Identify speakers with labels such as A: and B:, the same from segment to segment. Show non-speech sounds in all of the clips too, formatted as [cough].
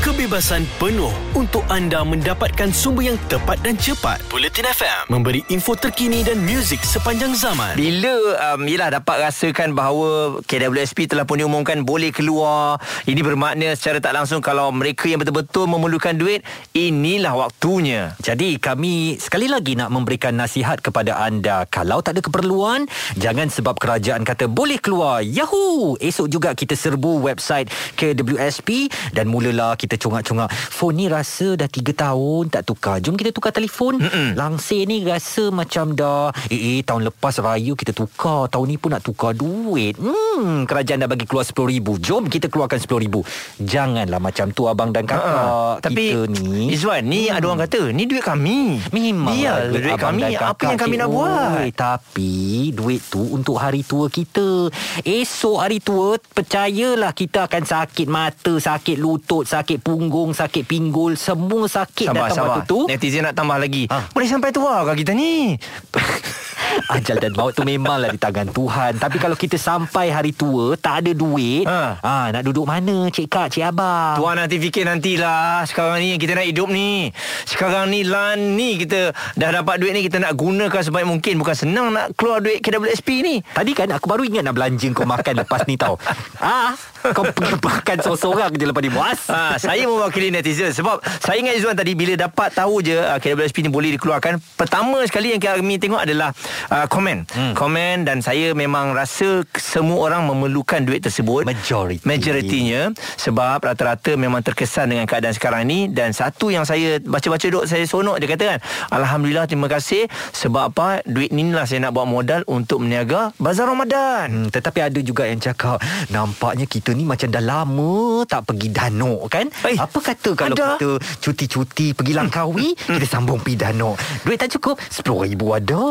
A: kebebasan penuh untuk anda mendapatkan sumber yang tepat dan cepat. Bulletin FM memberi info terkini dan muzik sepanjang zaman.
B: Bila um, Yelah dapat rasakan bahawa KWSP telah pun diumumkan Boleh keluar Ini bermakna secara tak langsung Kalau mereka yang betul-betul memerlukan duit Inilah waktunya
C: Jadi kami sekali lagi nak memberikan nasihat kepada anda Kalau tak ada keperluan Jangan sebab kerajaan kata boleh keluar Yahoo! Esok juga kita serbu website KWSP Dan mulalah kita congak-congak. Phone ni rasa dah 3 tahun tak tukar. Jom kita tukar telefon. Mm-mm. Langsir ni rasa macam dah Eh, eh tahun lepas raya kita tukar. Tahun ni pun nak tukar duit. Hmm Kerajaan dah bagi keluar RM10,000 Jom kita keluarkan RM10,000 Janganlah macam tu abang dan kakak
B: Tapi
C: Kita ni.
B: Izwan Ni ada orang kata Ni duit kami.
C: Memang
B: Biar duit
C: abang
B: kami Apa yang kami nak buat?
C: Oi, Tapi Duit tu untuk hari tua kita. Esok hari tua Percayalah kita akan sakit mata Sakit lutut Sakit punggung Sakit pinggul Semua sakit
B: Sabar,
C: datang
B: sabar.
C: waktu tu
B: Netizen nak tambah lagi.
C: Ha.
B: Boleh sampai tua kah kita ni? [laughs]
C: Ajal dan maut tu memanglah di tangan Tuhan. Tapi kalau kita sampai hari tua Tak ada duit
B: Ha.
C: ha. Nak duduk mana Cik Kak, Cik Abang?
B: Tuan nanti fikir nantilah. Sekarang ni kita nak hidup ni. Sekarang ni lan ni Kita dah dapat duit ni Kita nak gunakan sebaik mungkin. Bukan senang nak keluar duit KWSP ni.
C: Tadi kan aku baru ingat nak belanja kau makan lepas ni tau. Ah, Kau pergi makan seorang-seorang je lepas ni Muas
B: ha, Saya mewakili netizen. Sebab saya ingat Izzuan tadi Bila dapat tahu je uh, KWSP ni boleh dikeluarkan Pertama sekali yang kami tengok adalah uh, Komen. Hmm. Komen dan saya memang rasa Semua orang memerlukan duit tersebut.
C: Majority.
B: Majoritinya Sebab rata-rata memang terkesan dengan keadaan sekarang ni. Dan satu yang saya baca-baca duk Saya sonok dia kata kan Alhamdulillah terima kasih. Sebab apa? Duit ni lah saya nak buat modal Untuk meniaga Bazar Ramadan.
C: Hmm, tetapi ada juga yang cakap Nampaknya kita ni macam dah lama Tak pergi danok kan?
B: Eh,
C: Apa kata kalau
B: ada.
C: kita Cuti-cuti pergi Langkawi Kita sambung pergi danok? Duit tak cukup? RM10,000 ada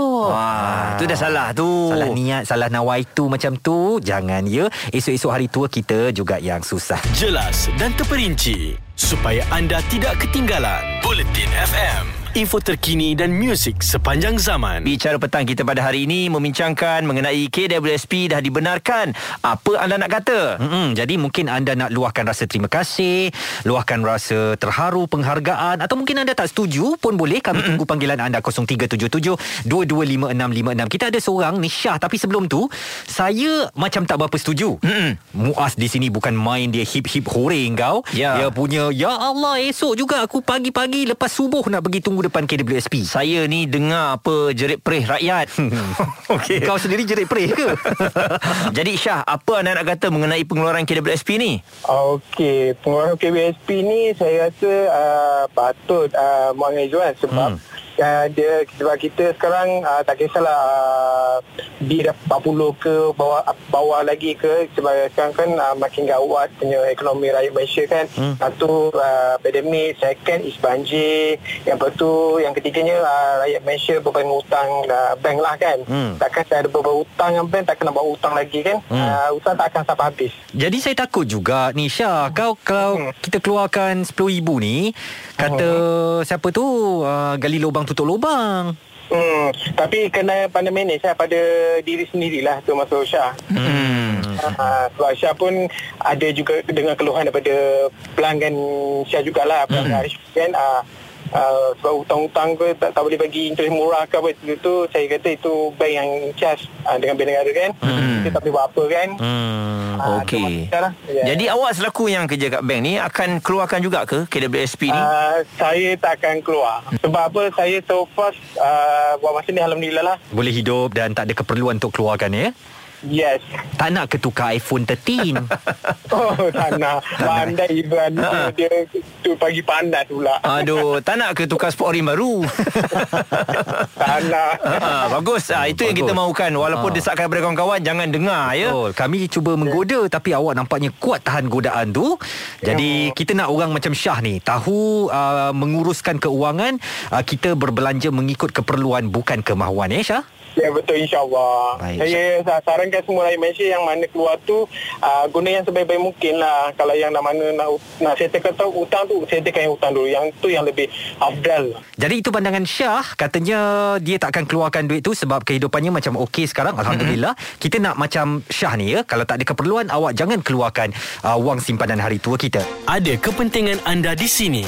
B: Wah, tu dah salah tu.
C: Salah niat Salah nawaitu macam tu. Jangan ya. Esok-esok hari tua kita juga yang susah.
A: Jelas dan terperinci supaya anda tidak ketinggalan. Bulletin FM, info terkini dan muzik sepanjang zaman.
B: Bicara petang kita pada hari ini Membincangkan mengenai KWSP dah dibenarkan Apa anda nak kata?
C: Mm-mm, jadi mungkin anda nak luahkan rasa terima kasih, luahkan rasa terharu, penghargaan atau mungkin anda tak setuju pun boleh kami tunggu panggilan anda 0377225656. Kita ada seorang ni Syah tapi sebelum tu saya macam tak berapa setuju.
B: Mm-mm.
C: Muaz di sini bukan main dia hip-hip hore kau.
B: Ya.
C: Dia punya ya Allah esok juga aku pagi-pagi lepas subuh nak pergi tunggu depan KWSP.
B: Saya ni dengar apa jerit perih rakyat [laughs] Okey
C: Kau sendiri jerit perih ke? [laughs]
B: Jadi Syah Apa anda nak kata mengenai pengeluaran KWSP ni?
D: Okey, pengeluaran KBSP ni saya rasa uh, patut uh, Muang Izzuan sebab hmm. uh, dia sebab kita sekarang uh, tak kisahlah uh, B dah 40 ke bawah bawah lagi ke sebab sekarang kan uh, makin gawat punya ekonomi rakyat Malaysia kan. Hmm. Satu uh, pandemik, second is banjir, yang tu yang ketiganya uh, rakyat Malaysia berbank hutang uh, bank lah kan.
C: Hmm.
D: Takkan saya ada berbank hutang dengan bank takkan nak buat hutang lagi kan.
C: Hmm.
D: Uh, hutang tak akan sampai habis.
C: Jadi saya takut juga ni Syah Kau kalau
D: Hmm.
C: kita keluarkan RM10,000 ni Kata siapa tu uh, Gali lubang tutup lubang
D: Hmm, tapi kena pandai manage lah pada diri sendirilah tu masuk Syah.
B: Hmm.
D: Uh, sebab Syah pun ada juga dengar keluhan daripada pelanggan Syah jugalah pelanggan
B: Hmm.
D: Arif kan uh, Uh, sebab hutang-hutang ke tak, tak boleh bagi interest murah ke apa itu tu saya kata itu bank yang charge uh, dengan bank negara kan
B: Hmm.
D: kita tak boleh buat apa kan
C: hmm.
D: Ah,
B: Okey.
D: tu masalah lah. Ya.
B: Jadi awak selaku yang kerja kat bank ni Akan keluarkan juga ke KWSP ni?
D: Uh, saya tak akan keluar sebab apa saya so far uh, buat masa ni Alhamdulillah lah
C: Boleh hidup dan tak ada keperluan untuk keluarkan ya
D: yes
C: Tak nak ke tukar iPhone 13 [laughs]
D: Oh tak nak [laughs] Pandai Iban
B: Ha.
D: Dia tu pagi panas pula
B: Aduh, tak nak ke tukar sport rim baru? [laughs]
D: Tak nak
B: ha, bagus. Ha, itu yang kita
C: bagus.
B: mahukan. Walaupun
C: Ha.
B: desakan daripada kawan-kawan, jangan dengar ya.
C: Betul Kami cuba menggoda Tapi awak nampaknya kuat tahan godaan tu Jadi kita nak orang macam Syah ni Tahu uh, menguruskan keuangan uh, Kita berbelanja mengikut keperluan Bukan kemahuan eh Syah
E: Ya betul insyaAllah. Saya sa- sarankan semua rakyat Malaysia Yang mana keluar tu uh, Guna yang sebaik-baik mungkin lah. Kalau yang nak mana Nak, nak settlekan tu hutang tu Settlekan yang hutang dulu. Yang tu yang lebih Afdal.
C: Jadi itu pandangan Syah. Katanya dia tak akan keluarkan duit tu Sebab kehidupannya macam okey sekarang Alhamdulillah. Kita nak macam Syah ni ya. Kalau tak ada keperluan Awak jangan keluarkan uh, Wang simpanan hari tua kita.
A: Ada kepentingan anda di sini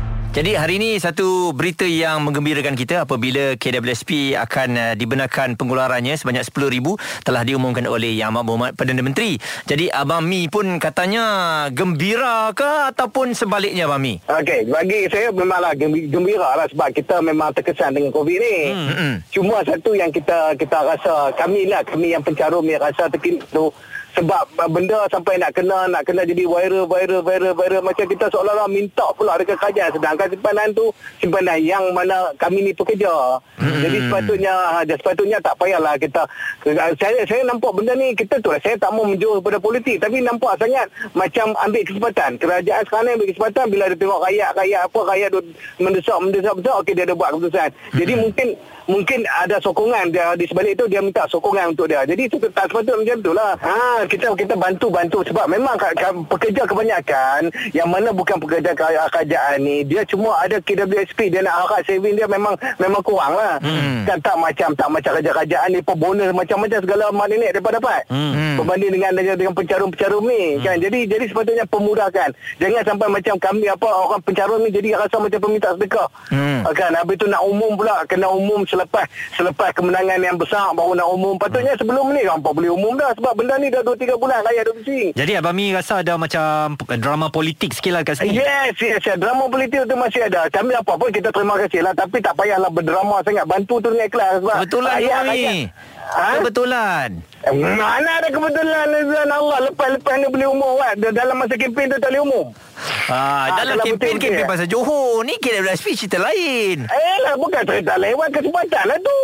B: Jadi hari ini satu berita yang menggembirakan kita apabila KWSP akan uh, dibenarkan pengeluarannya sebanyak 10,000 telah diumumkan oleh Yang Amat Berhormat Perdana Menteri. Jadi Abang Mi pun katanya gembira ke ataupun sebaliknya Abang Mi?
E: Okey, bagi saya memanglah gembi- gembira lah sebab kita memang terkesan dengan COVID ni.
B: Hmm.
E: Cuma satu yang kita kita rasa kami lah kami yang pencarum yang rasa terkini tu sebab benda sampai nak kena nak kena jadi viral viral viral viral macam kita seolah-olah minta pula dekat kerajaan sedangkan simpanan tu simpanan yang mana kami ni pekerja. Hmm. Jadi sepatutnya ha, sepatutnya tak payahlah kita saya saya nampak benda ni kita tu saya tak mau menjurus pada politik tapi nampak sangat macam ambil kesempatan kerajaan sekarang ni ambil kesempatan bila dia tengok rakyat-rakyat apa rakyat mendesak mendesak besar okey dia ada buat keputusan. Jadi mungkin mungkin ada sokongan dia di sebalik itu dia minta sokongan untuk dia. Jadi itu tak sepatutnya macam tu lah. Ha, kita kita bantu bantu sebab memang ka, ka, pekerja kebanyakan yang mana bukan pekerja ka- kerajaan ni dia cuma ada KWSP dia nak harap saving dia memang memang kurang lah. Hmm. Kan tak macam tak macam kerja-kerajaan ni apa bonus macam-macam segala mak nenek dapat dapat. Hmm. Berbanding dengan dengan, dengan pencarum-pencarum ni hmm. kan. Jadi jadi sepatutnya pemudahkan. Jangan sampai macam kami apa orang pencarum ni jadi rasa macam peminta sedekah.
B: Hmm.
E: Kan habis tu nak umum pula kena umum selepas selepas kemenangan yang besar baru nak umum. Patutnya sebelum ni kan boleh umum dah sebab benda ni dah 2 3 bulan rakyat duk bising.
C: Jadi Abang Mi rasa ada macam drama politik sikit lah kat sini
E: Yes, yes, yes. Drama politik tu masih ada. Kami apa pun kita terima kasih lah. Tapi tak payahlah berdrama sangat. Bantu tu dengan ikhlas. Sebab
B: Abang Mi.
E: rakyat- Ha?
B: Kebetulan.
E: Eh, Mana ada kebetulan Azan? Allah Lepas-lepas ni boleh umum kan? Dalam masa kempen tu tak boleh umum.
B: Ah,
E: Ah,
B: dalam
E: kalau
B: kempen kempen pasal Johor ni KWSP cerita lain.
E: Eh lah bukan cerita lewat kesempatan lah tu.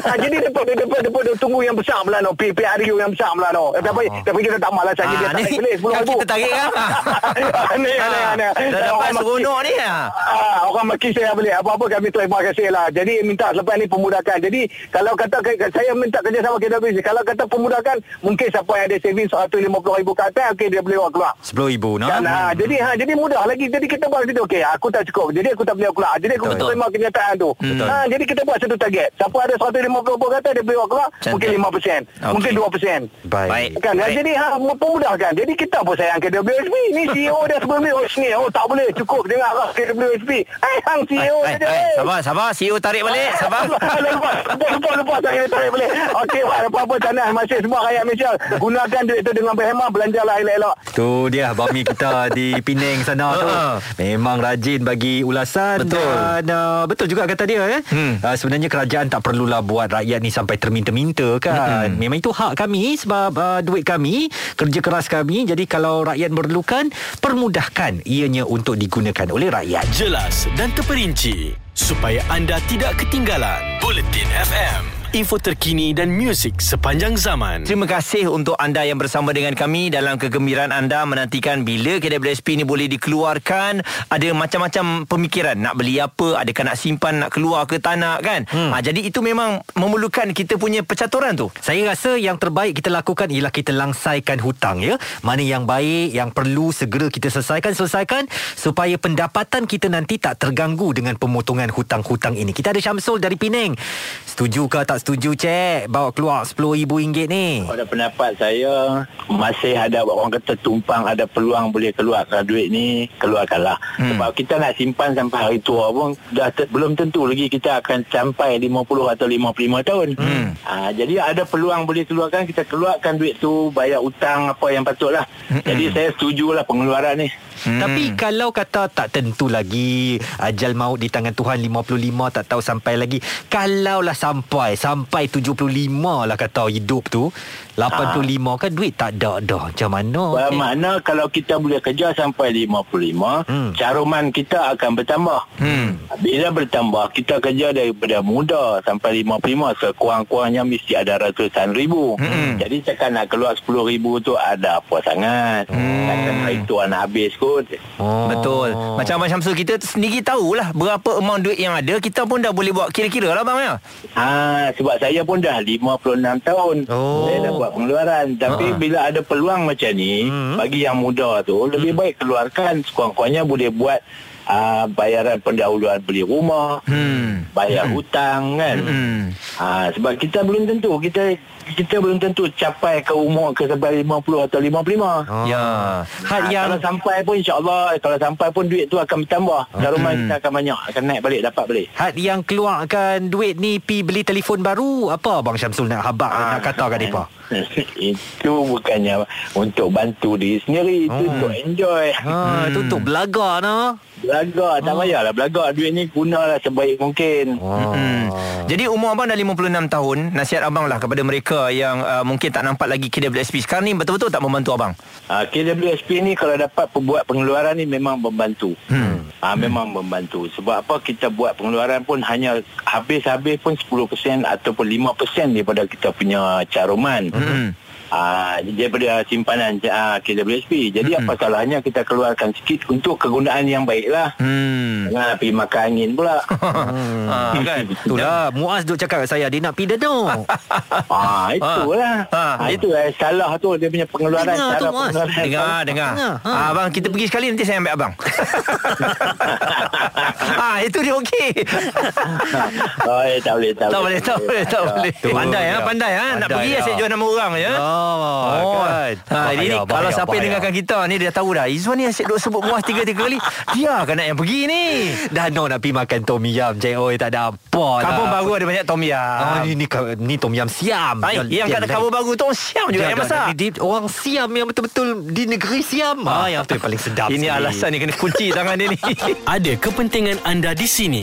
E: Ha, [laughs] Jadi daripada, daripada, daripada tunggu yang besar pula no PPRU yang besar pula no eh, tapi, tapi kita tak malas lagi.
B: Ah,
E: Dia
B: ni
E: tarik balik 10
B: kan
E: ribu.
B: kita tarik kan? [laughs]
E: Ni ni ni
B: Dah dapat seronok ni ah.
E: Ah, orang maki saya balik. Apa-apa kami terima kasih lah. Jadi minta selepas ni pemudahkan. Jadi kalau kata saya minta kerjasama KWC kalau kata pemudahkan mungkin siapa yang ada saving RM150,000 ke atas okey dia boleh buat keluar
C: RM10,000 no?
E: Kan, ha, jadi ha, jadi mudah lagi. Jadi kita buat situ okey, aku tak cukup. Jadi aku tak boleh keluar. Jadi aku
B: Betul.
E: terima kenyataan tu. Ha, jadi kita buat satu target. Siapa ada 150 kata dia boleh keluar,
B: Cantik.
E: mungkin 5%,
B: Okey.
E: mungkin 2%.
C: Baik.
B: Baik.
E: Kan ha, jadi ha memudahkan. Jadi kita pun sayang KWSP. Ni CEO dia sebelum ni oh sini oh tak boleh cukup dengar arah KWSP. Eh hang CEO
B: Eh,
E: saja.
B: eh, sabar, sabar. CEO tarik balik. Sabar.
E: lupa, lupa, lupa, tarik, balik. Okey, buat apa-apa tanah masih semua rakyat Malaysia. Gunakan duit tu dengan berhemah, belanjalah elok-elok.
C: Tu dia Abang Mi kita di Penang sana tu.
B: Ha.
C: Memang rajin bagi ulasan
B: Betul.
C: dan uh, betul juga kata dia eh.
B: Hmm.
C: Uh, sebenarnya kerajaan tak perlulah buat rakyat ni sampai terminta-minta kan.
B: Hmm.
C: Memang itu hak kami sebab uh, duit kami, kerja keras kami. Jadi kalau rakyat memerlukan, permudahkan ianya untuk digunakan oleh rakyat.
A: Jelas dan terperinci supaya anda tidak ketinggalan. Bulletin FM, info terkini dan muzik sepanjang zaman.
B: Terima kasih untuk anda yang bersama dengan kami dalam kegembiraan anda menantikan bila KWSP ni boleh dikeluarkan. Ada macam-macam pemikiran nak beli apa, adakah nak simpan, nak keluar ke tak nak kan. Hmm. Ha, jadi itu memang memerlukan kita punya percaturan tu.
C: Saya rasa yang terbaik kita lakukan ialah kita langsaikan hutang ya. Mana yang baik, yang perlu segera kita selesaikan, selesaikan supaya pendapatan kita nanti tak terganggu dengan pemotongan hutang-hutang ini. Kita ada Syamsul dari Penang. Setuju ke tak setuju cek bawa keluar RM10,000 ni?
F: Pada pendapat saya masih ada orang kata tumpang ada peluang boleh keluarkan duit ni keluarkanlah. Hmm. Sebab kita nak simpan sampai hari tua pun dah te- belum tentu lagi kita akan sampai 50 atau 55 tahun. Hmm. Ha, jadi ada peluang boleh keluarkan kita keluarkan duit tu bayar hutang apa yang patutlah. Hmm. Jadi saya setujulah pengeluaran ni.
C: Hmm. Tapi kalau kata tak tentu lagi ajal maut di tangan Tuhan 55 tak tahu sampai lagi. Kalaulah sampai sampai 75 lah kata hidup tu 85 kan duit tak ada dah. Macam mana?
F: Bermakna kalau kita boleh kerja sampai 55,
C: Hmm.
F: caruman kita akan bertambah.
B: Hmm.
F: Bila bertambah, kita kerja daripada muda sampai 55, sekurang-kurangnya mesti ada ratusan ribu.
B: Hmm.
F: Jadi cakap nak keluar 10 ribu tu ada apa sangat. Hmm. Takkan hari tu nak habis kot.
C: Oh.
B: Betul. Macam Abang Syamsul kita sendiri tahulah berapa amount duit yang ada. Kita pun dah boleh buat kira-kira lah bang ya.
F: Ha, sebab saya pun dah 56 tahun.
C: Oh.
F: Saya dah buat pengeluaran. Tapi
B: Ha.
F: bila ada peluang macam ni,
C: Hmm.
F: bagi yang muda tu, lebih baik keluarkan sekurang-kurangnya boleh buat uh, bayaran pendahuluan beli rumah,
B: Hmm.
F: bayar hutang kan.
B: Hmm.
F: Ha, sebab kita belum tentu kita kita belum tentu capai ke umur ke sampai 50 atau 55.
C: Oh.
B: Ya.
C: Had
F: Ha,
C: yang
F: kalau sampai pun insyaAllah Kalau sampai pun duit tu akan bertambah Caruman
B: Hmm.
F: kita akan banyak Akan naik balik Dapat balik
C: Had yang keluarkan duit ni pi beli telefon baru apa abang Syamsul nak habak
F: Ah.
C: nak kata kat depa? [laughs]
F: itu bukannya untuk bantu diri sendiri itu
C: Oh.
F: untuk enjoy
C: Ha, itu untuk belaga no.
F: Belagak tak payahlah. Belagak duit ni gunalah sebaik mungkin.
C: Oh.
B: Hmm. Jadi umur abang dah 56 tahun Nasihat abang lah kepada mereka Yang uh, mungkin tak nampak lagi KWSP Sekarang ni betul-betul tak membantu abang?
F: Ha, KWSP ni kalau dapat buat pengeluaran ni memang membantu.
B: Hmm.
F: ha, memang membantu. Sebab apa? Kita buat pengeluaran pun hanya habis-habis pun 10% ataupun 5% daripada kita punya caruman.
B: Hmm.
F: Ah, daripada simpanan ah, KWSP. Jadi
B: Mm-mm.
F: apa salahnya kita keluarkan sikit untuk kegunaan yang baik lah.
B: Hmm.
F: Jangan pergi makan angin pula. [laughs]
B: Ah, kan? [laughs]
C: Itulah Muaz duk cakap kat saya dia nak pi dano. [laughs]
F: ah, itulah.
B: Ah,
F: Ah, itu eh, salah tu dia punya pengeluaran.
C: Dengar tu,
F: cara
C: Mas.
F: pengeluaran.
B: Dengar, dengar.
C: Dengar, ha.
B: Ah, abang kita pergi sekali nanti saya ambil abang. ah, itu dia okey.
F: oh, eh, tak boleh, tak,
B: tak boleh, tak boleh, tak boleh.
C: Tu
B: Pandai
C: dia.
B: ah, pandai ah. Nak
C: Pandai
B: pergi
C: lah.
B: asyik jual nama orang ya.
C: Oh, kan.
B: Ha, ini
C: Bahaya,
B: kalau
C: bahaya,
B: siapa yang
C: bahaya.
B: dengarkan kita ni dia tahu dah. Izwan ni asyik duk sebut muas tiga-tiga kali. Dia kan nak yang pergi ni. [laughs]
C: Dah no nak pi makan tom yam Cik Oi tak ada apa lah
B: Kampung baru ada banyak tom yam.
C: Ah, ni, ni, ni tom yam siam
B: Ay, yang kat kampung baru tu orang siam juga yang masak.
C: Orang siam yang betul-betul di negeri siam. Ah, yang tu yang paling sedap.
B: Ini
C: sekali.
B: alasan ni kena kunci tangan dia ni. [laughs]
A: Ada kepentingan anda di sini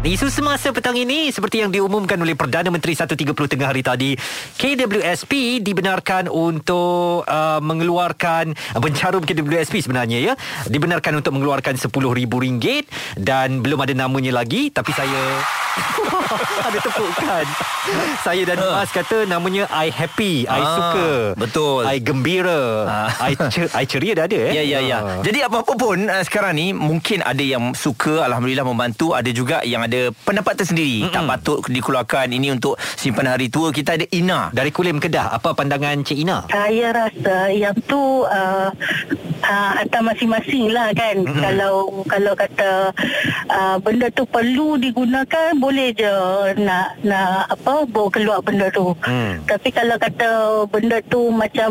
C: Isu semasa petang ini seperti yang diumumkan oleh Perdana Menteri 1.30 tengah hari tadi KWSP dibenarkan untuk uh, mengeluarkan uh, pencarum KWSP sebenarnya ya dibenarkan untuk mengeluarkan RM10,000 dan belum ada namanya lagi tapi saya [laughs] ada tepukan saya dan Mas kata namanya I happy I
B: Ah,
C: suka
B: betul.
C: I gembira
B: Ah.
C: I, cer- I ceria dah ada eh
B: Ya ya ya.
C: Ah.
B: Jadi apa-apa pun uh, sekarang ni mungkin ada yang suka alhamdulillah membantu, ada juga yang ada pendapat tersendiri. Mm-mm. Tak patut dikeluarkan ini untuk simpanan hari tua. Kita ada Ina.
C: dari Kulim Kedah apa pandangan Cik Ina
G: Saya rasa yang tu uh, uh, atas masing-masing lah kan. Mm-hmm. Kalau kalau kata uh, benda tu perlu digunakan boleh je nak nak apa bawa keluar benda tu.
C: Hmm.
G: Tapi kalau kata benda tu macam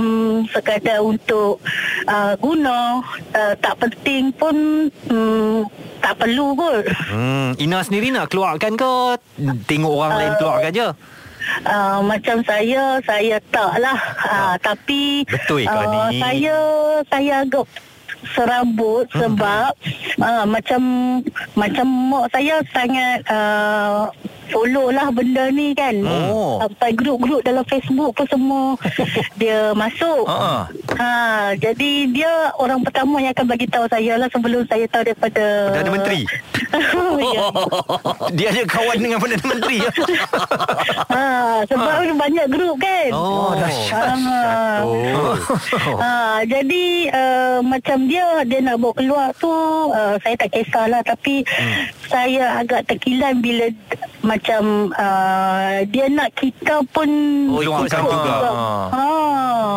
G: sekadar untuk uh, guna uh, tak penting pun um, tak perlu kot.
C: Hmm, Ina sendiri nak keluarkan ke? Tengok orang lain keluarkan je.
G: Uh, macam saya saya tak lah uh, tapi
C: Betul ke
G: uh,
C: ni?
G: saya saya agak serabut sebab uh, macam macam mak saya sangat uh, follow lah benda ni kan
B: Oh.
G: sampai grup-grup dalam Facebook pun semua [laughs] dia masuk
B: Ha.
G: ha jadi dia orang pertama yang akan bagi tahu saya lah sebelum saya tahu daripada
C: Perdana Menteri? [laughs]
G: ya. [laughs]
B: Dia ada kawan dengan Perdana Menteri.
G: ha, sebab banyak grup kan
C: Oh, dahsyat.
G: Ah.
C: Oh.
G: Ha, jadi uh, macam dia dia nak bawa keluar tu uh, saya tak kisahlah tapi hmm. saya agak terkilan bila macam uh, dia nak kita pun
C: Oh, ikut sama juga.
G: Ha.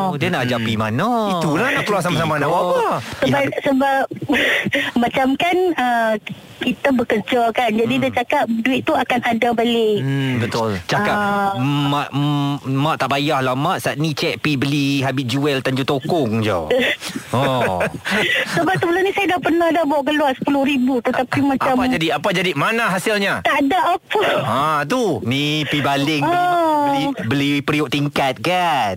C: Oh, dia nak ajak pergi mana?
B: Itulah nak keluar sama-sama nak buat apa.
G: Sebab, sebab [laughs] macam kan uh, kita bekerja kan. Jadi dia cakap duit tu akan ada balik.
B: Hmm, betul.
C: Cakap
G: Ah.
C: mak, mak tak payahlah mak saat ni cek pi beli habis jual Tanjung Tokong je. [laughs] oh.
G: Sebab sebelum ni saya dah pernah dah bawa keluar RM10,000 tetapi macam
B: Apa jadi? Apa jadi? Mana hasilnya?
G: tak ada apa.
B: Ha tu.
C: Ni pi baling beli,
G: Ah.
C: beli beli periuk tingkat kan.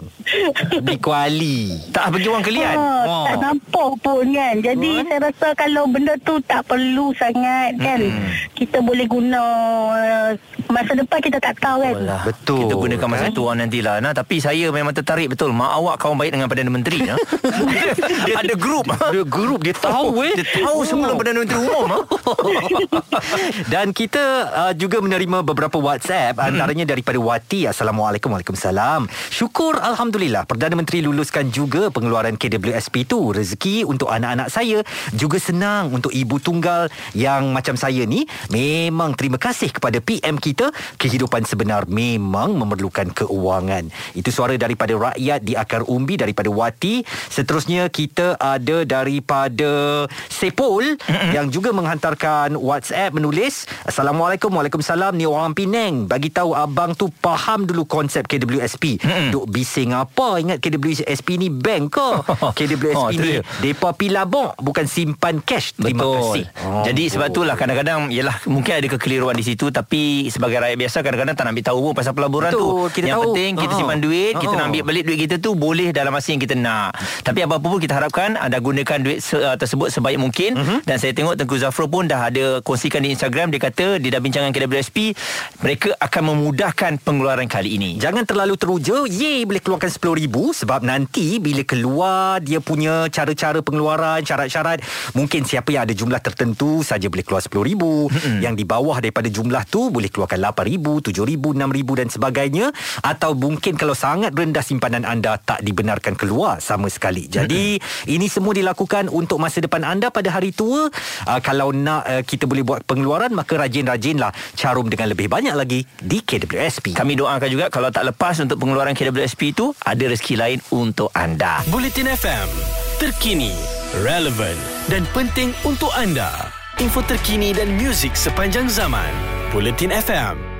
C: Beli kuali.
B: Tak bagi wang kalian.
G: Ha,
C: Oh.
G: Tak nampak pun kan Jadi
B: What?
G: saya rasa Kalau benda tu tak perlu sangat kan
B: Mm-mm.
G: Kita boleh guna uh, Masa depan kita tak tahu kan
B: Alah,
C: Betul,
B: Kita gunakan masa
C: kan?
B: tu orang nantilah. Nah, tapi saya memang tertarik betul. Mak awak kawan baik dengan Perdana Menteri. ha? [laughs] Ada grup. ha?
C: Dia grup dia tahu eh.
B: Dia tahu sebelum Perdana Menteri umum. ha? [laughs]
C: Dan kita uh, juga menerima beberapa WhatsApp antaranya daripada Wati. Assalamualaikum Waalaikumsalam. Syukur alhamdulillah Perdana Menteri luluskan juga pengeluaran KWSP tu. Rezeki untuk anak-anak saya juga senang untuk ibu tunggal yang macam saya ni. Memang terima kasih kepada PM kita. Kehidupan sebenar memang memerlukan keuangan. Itu suara daripada rakyat di akar umbi daripada Wati. Seterusnya kita ada daripada Sepol yang juga menghantarkan WhatsApp menulis Assalamualaikum Waalaikumsalam ni orang Penang bagi tahu abang tu faham dulu konsep KWSP duk bising apa ingat KWSP ni bank ke KWSP [laughs]
B: Oh,
C: ni
B: dia.
C: depa pi labok bukan simpan cash terima
B: Betul.
C: kasih Oh,
B: Jadi sebab itulah kadang-kadang yalah mungkin ada kekeliruan di situ tapi sebagai rakyat biasa kadang-kadang tak nak ambil tahu pun pasal pelaburan
C: Betul,
B: tu.
C: kita
B: yang
C: tahu.
B: penting kita
C: Ha.
B: simpan duit, kita nak ambil balik duit kita tu boleh dalam masa yang kita nak. Tapi apa-apa pun kita harapkan anda gunakan duit se- uh, tersebut sebaik mungkin
C: Mhm.
B: dan saya tengok Tengku Zafro pun dah ada kongsikan di Instagram dia kata di dalam bincangan KWSP mereka akan memudahkan pengeluaran kali ini.
C: Jangan terlalu teruja Ye boleh keluarkan RM10,000 Sebab nanti Bila keluar Dia punya cara-cara pengeluaran Syarat-syarat Mungkin siapa yang ada jumlah tertentu Saja boleh keluar RM10,000 Yang di bawah daripada jumlah tu Boleh keluarkan RM8,000 RM7,000 RM6,000 dan sebagainya. Atau mungkin kalau sangat rendah simpanan anda Tak dibenarkan keluar sama sekali. Jadi Ini semua dilakukan Untuk masa depan anda pada hari tua. Uh, Kalau nak uh, kita boleh buat pengeluaran Maka rajin-rajinlah Carum dengan lebih banyak lagi Di KWSP
B: Kami doakan juga kalau tak lepas untuk pengeluaran KWSP itu ada rezeki lain untuk anda.
A: Bulletin FM. Terkini, relevan dan penting untuk anda. Info terkini dan muzik sepanjang zaman. Bulletin FM.